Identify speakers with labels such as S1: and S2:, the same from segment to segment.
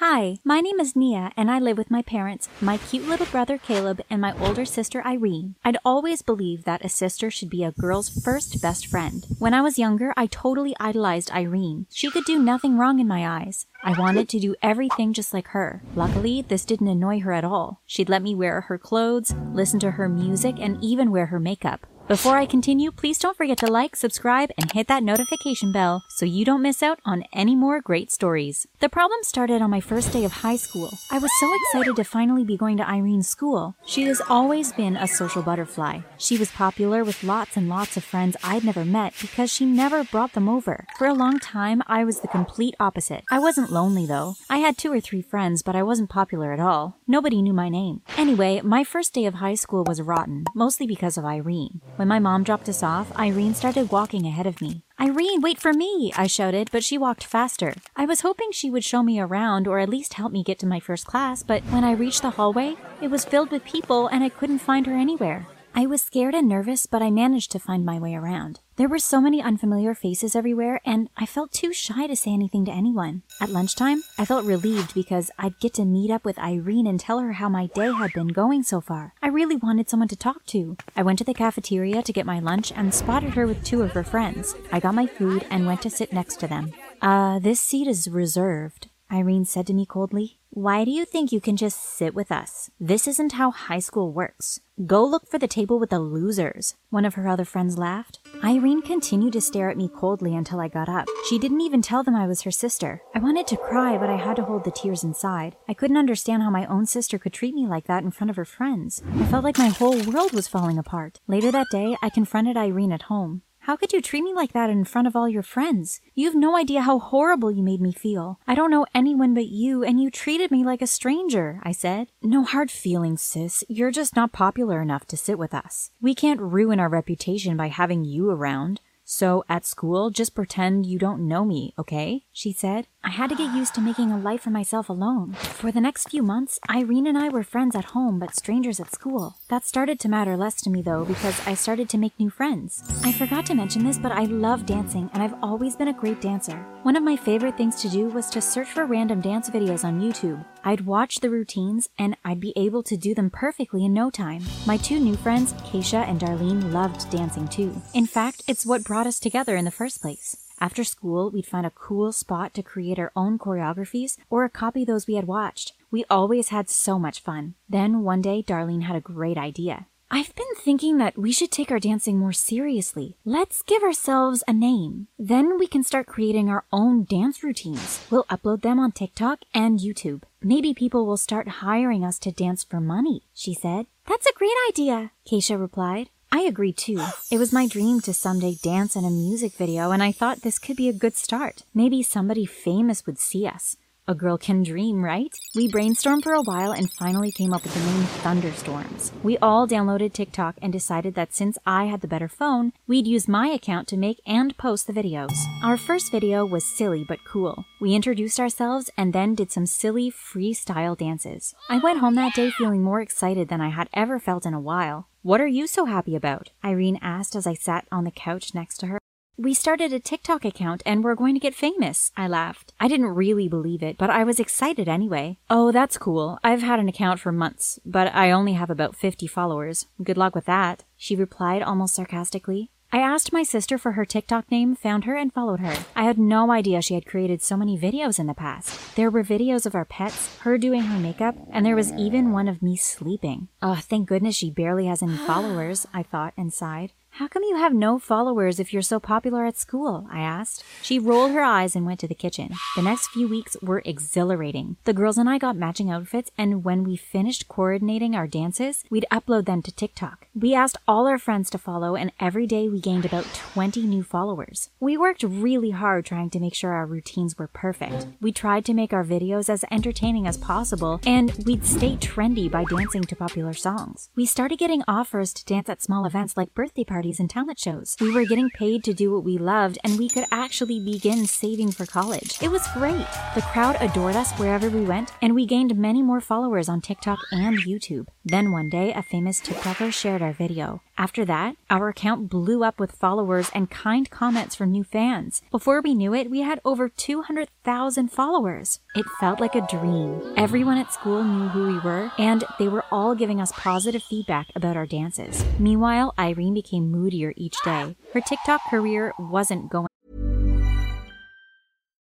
S1: Hi, my name is Nia, and I live with my parents, my cute little brother Caleb, and my older sister Irene. I'd always believed that a sister should be a girl's first best friend. When I was younger, I totally idolized Irene. She could do nothing wrong in my eyes. I wanted to do everything just like her. Luckily, this didn't annoy her at all. She'd let me wear her clothes, listen to her music, and even wear her makeup. Before I continue, please don't forget to like, subscribe, and hit that notification bell so you don't miss out on any more great stories. The problem started on my first day of high school. I was so excited to finally be going to Irene's school. She has always been a social butterfly. She was popular with lots and lots of friends I'd never met because she never brought them over. For a long time, I was the complete opposite. I wasn't lonely though. I had two or three friends, but I wasn't popular at all. Nobody knew my name. Anyway, my first day of high school was rotten, mostly because of Irene. When my mom dropped us off, Irene started walking ahead of me. Irene, wait for me! I shouted, but she walked faster. I was hoping she would show me around or at least help me get to my first class, but when I reached the hallway, it was filled with people and I couldn't find her anywhere. I was scared and nervous, but I managed to find my way around. There were so many unfamiliar faces everywhere, and I felt too shy to say anything to anyone. At lunchtime, I felt relieved because I'd get to meet up with Irene and tell her how my day had been going so far. I really wanted someone to talk to. I went to the cafeteria to get my lunch and spotted her with two of her friends. I got my food and went to sit next to them. Uh, this seat is reserved, Irene said to me coldly. Why do you think you can just sit with us? This isn't how high school works. Go look for the table with the losers. One of her other friends laughed. Irene continued to stare at me coldly until I got up. She didn't even tell them I was her sister. I wanted to cry, but I had to hold the tears inside. I couldn't understand how my own sister could treat me like that in front of her friends. I felt like my whole world was falling apart. Later that day, I confronted Irene at home. How could you treat me like that in front of all your friends? You have no idea how horrible you made me feel. I don't know anyone but you, and you treated me like a stranger, I said. No hard feelings, sis. You're just not popular enough to sit with us. We can't ruin our reputation by having you around. So at school, just pretend you don't know me, okay? She said. I had to get used to making a life for myself alone. For the next few months, Irene and I were friends at home but strangers at school. That started to matter less to me though because I started to make new friends. I forgot to mention this, but I love dancing and I've always been a great dancer. One of my favorite things to do was to search for random dance videos on YouTube. I'd watch the routines and I'd be able to do them perfectly in no time. My two new friends, Keisha and Darlene, loved dancing too. In fact, it's what brought us together in the first place. After school, we'd find a cool spot to create our own choreographies or copy those we had watched. We always had so much fun. Then one day, Darlene had a great idea. I've been thinking that we should take our dancing more seriously. Let's give ourselves a name. Then we can start creating our own dance routines. We'll upload them on TikTok and YouTube. Maybe people will start hiring us to dance for money, she said. That's a great idea, Keisha replied. I agree too. It was my dream to someday dance in a music video, and I thought this could be a good start. Maybe somebody famous would see us. A girl can dream, right? We brainstormed for a while and finally came up with the name Thunderstorms. We all downloaded TikTok and decided that since I had the better phone, we'd use my account to make and post the videos. Our first video was silly but cool. We introduced ourselves and then did some silly freestyle dances. I went home that day feeling more excited than I had ever felt in a while. What are you so happy about? Irene asked as I sat on the couch next to her. We started a TikTok account and we're going to get famous. I laughed. I didn't really believe it, but I was excited anyway. Oh, that's cool. I've had an account for months, but I only have about 50 followers. Good luck with that, she replied almost sarcastically. I asked my sister for her TikTok name, found her, and followed her. I had no idea she had created so many videos in the past. There were videos of our pets, her doing her makeup, and there was even one of me sleeping. Oh, thank goodness she barely has any followers, I thought and sighed. How come you have no followers if you're so popular at school? I asked. She rolled her eyes and went to the kitchen. The next few weeks were exhilarating. The girls and I got matching outfits, and when we finished coordinating our dances, we'd upload them to TikTok. We asked all our friends to follow, and every day we gained about 20 new followers. We worked really hard trying to make sure our routines were perfect. We tried to make our videos as entertaining as possible, and we'd stay trendy by dancing to popular songs. We started getting offers to dance at small events like birthday parties parties and talent shows. We were getting paid to do what we loved, and we could actually begin saving for college. It was great. The crowd adored us wherever we went, and we gained many more followers on TikTok and YouTube. Then one day, a famous TikToker shared our video. After that, our account blew up with followers and kind comments from new fans. Before we knew it, we had over 200,000 followers. It felt like a dream. Everyone at school knew who we were, and they were all giving us positive feedback about our dances. Meanwhile, Irene became moodier each day. Her TikTok career wasn't going.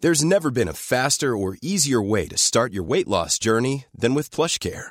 S2: There's never been a faster or easier way to start your weight loss journey than with PlushCare.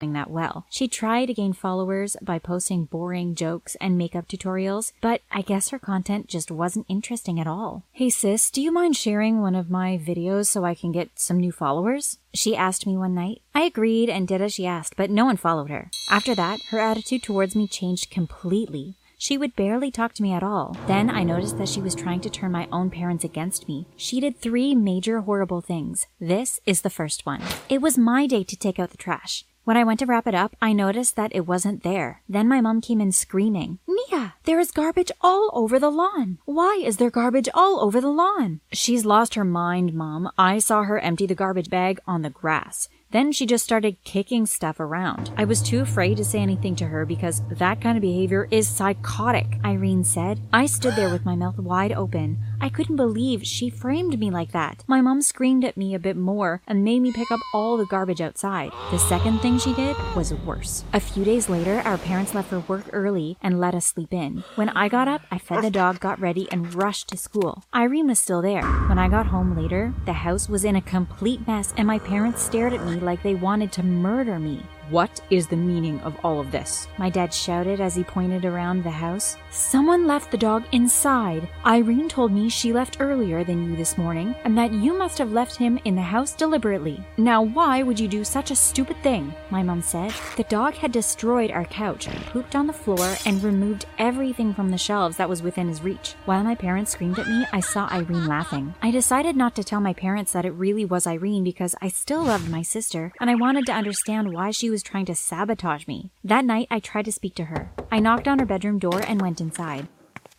S1: that well. She tried to gain followers by posting boring jokes and makeup tutorials, but I guess her content just wasn't interesting at all. Hey sis, do you mind sharing one of my videos so I can get some new followers? She asked me one night. I agreed and did as she asked, but no one followed her. After that, her attitude towards me changed completely. She would barely talk to me at all. Then I noticed that she was trying to turn my own parents against me. She did three major horrible things. This is the first one. It was my day to take out the trash. When I went to wrap it up, I noticed that it wasn't there. Then my mom came in screaming, Nia, there is garbage all over the lawn. Why is there garbage all over the lawn? She's lost her mind, mom. I saw her empty the garbage bag on the grass. Then she just started kicking stuff around. I was too afraid to say anything to her because that kind of behavior is psychotic, Irene said. I stood there with my mouth wide open. I couldn't believe she framed me like that. My mom screamed at me a bit more and made me pick up all the garbage outside. The second thing she did was worse. A few days later, our parents left for work early and let us sleep in. When I got up, I fed the dog, got ready, and rushed to school. Irene was still there. When I got home later, the house was in a complete mess and my parents stared at me like they wanted to murder me.
S3: What is the meaning of all of this?
S1: My dad shouted as he pointed around the house. Someone left the dog inside. Irene told me she left earlier than you this morning and that you must have left him in the house deliberately.
S3: Now, why would you do such a stupid thing?
S1: My mom said. The dog had destroyed our couch, pooped on the floor, and removed everything from the shelves that was within his reach. While my parents screamed at me, I saw Irene laughing. I decided not to tell my parents that it really was Irene because I still loved my sister and I wanted to understand why she was trying to sabotage me. That night, I tried to speak to her. I knocked on her bedroom door and went inside.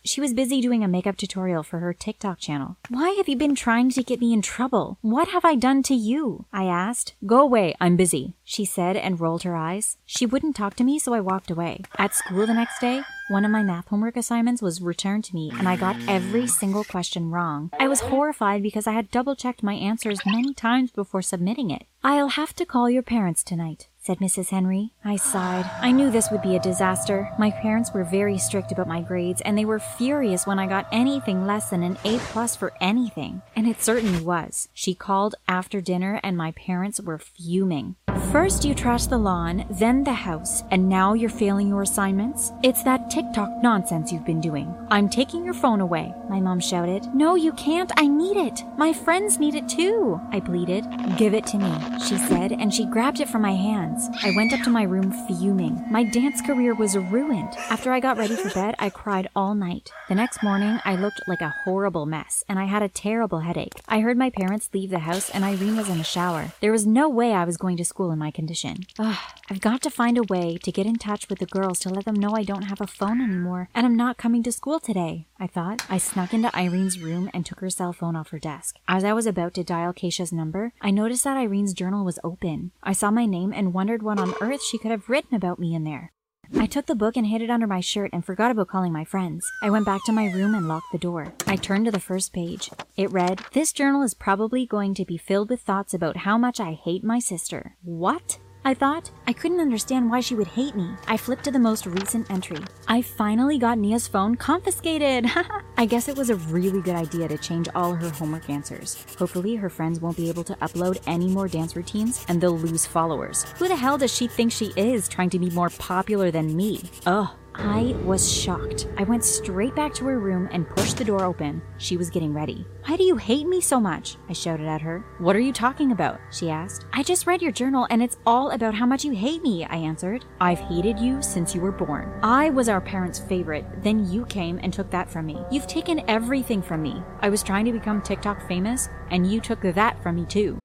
S1: She was busy doing a makeup tutorial for her TikTok channel. Why have you been trying to get me in trouble? What have I done to you? I asked. Go away, I'm busy, she said and rolled her eyes. She wouldn't talk to me, so I walked away. At school the next day, one of my math homework assignments was returned to me, and I got every single question wrong. I was horrified because I had double checked my answers many times before submitting it. I'll have to call your parents tonight, said Mrs. Henry. I sighed. I knew this would be a disaster. My parents were very strict about my grades, and they were furious when I got anything less than an A plus for anything. And it certainly was. She called after dinner, and my parents were fuming. First you trash the lawn, then the house, and now you're failing your assignments? It's that TikTok nonsense you've been doing. I'm taking your phone away, my mom shouted. No, you can't. I need it. My friends need it too, I pleaded. Give it to me, she said, and she grabbed it from my hands. I went up to my room fuming. My dance career was ruined. After I got ready for bed, I cried all night. The next morning, I looked like a horrible mess, and I had a terrible headache. I heard my parents leave the house, and Irene was in the shower. There was no way I was going to school in my condition. Ugh, I've got to find a way to get in touch with the girls to let them know I don't have a phone anymore, and I'm not coming to school today, I thought. I snuck into Irene's room and took her cell phone off her desk. As I was about to dial Keisha's number, I noticed that Irene's journal was open. I saw my name and wondered what on earth she could have written about me in there. I took the book and hid it under my shirt and forgot about calling my friends. I went back to my room and locked the door. I turned to the first page. It read, This journal is probably going to be filled with thoughts about how much I hate my sister. What? I thought. I couldn't understand why she would hate me. I flipped to the most recent entry. I finally got Nia's phone confiscated. I guess it was a really good idea to change all her homework answers. Hopefully, her friends won't be able to upload any more dance routines and they'll lose followers. Who the hell does she think she is trying to be more popular than me? Ugh. I was shocked. I went straight back to her room and pushed the door open. She was getting ready. Why do you hate me so much? I shouted at her. What are you talking about? She asked. I just read your journal and it's all about how much you hate me, I answered. I've hated you since you were born. I was our parents' favorite, then you came and took that from me. You've taken everything from me. I was trying to become TikTok famous, and you took that from me too.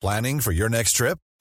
S4: Planning for your next trip?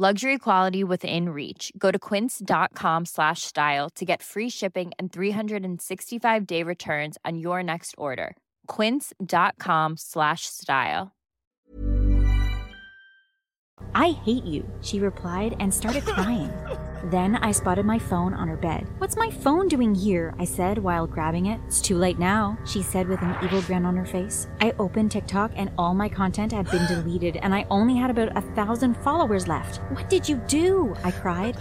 S5: luxury quality within reach. Go to quince.com slash style to get free shipping and 365 day returns on your next order. quince.com slash style.
S1: I hate you, she replied and started crying. Then I spotted my phone on her bed. What's my phone doing here? I said while grabbing it. It's too late now, she said with an evil grin on her face. I opened TikTok and all my content had been deleted and I only had about a thousand followers left. What did you do? I cried.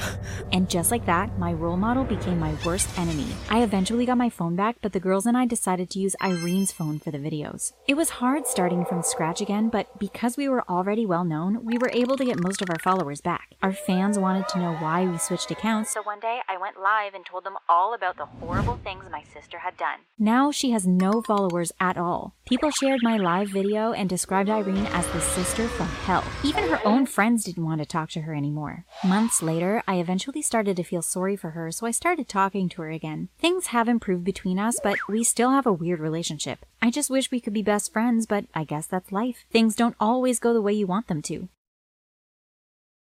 S1: And just like that, my role model became my worst enemy. I eventually got my phone back, but the girls and I decided to use Irene's phone for the videos. It was hard starting from scratch again, but because we were already well known, we were able to get most of our followers back. Our fans wanted to know why we switched accounts,
S6: So one day I went live and told them all about the horrible things my sister had done.
S1: now she has no followers at all. People shared my live video and described Irene as the sister from hell. Even her own friends didn't want to talk to her anymore. Months later, I eventually started to feel sorry for her, so I started talking to her again. Things have improved between us, but we still have a weird relationship. I just wish we could be best friends, but I guess that's life. Things don't always go the way you want them to.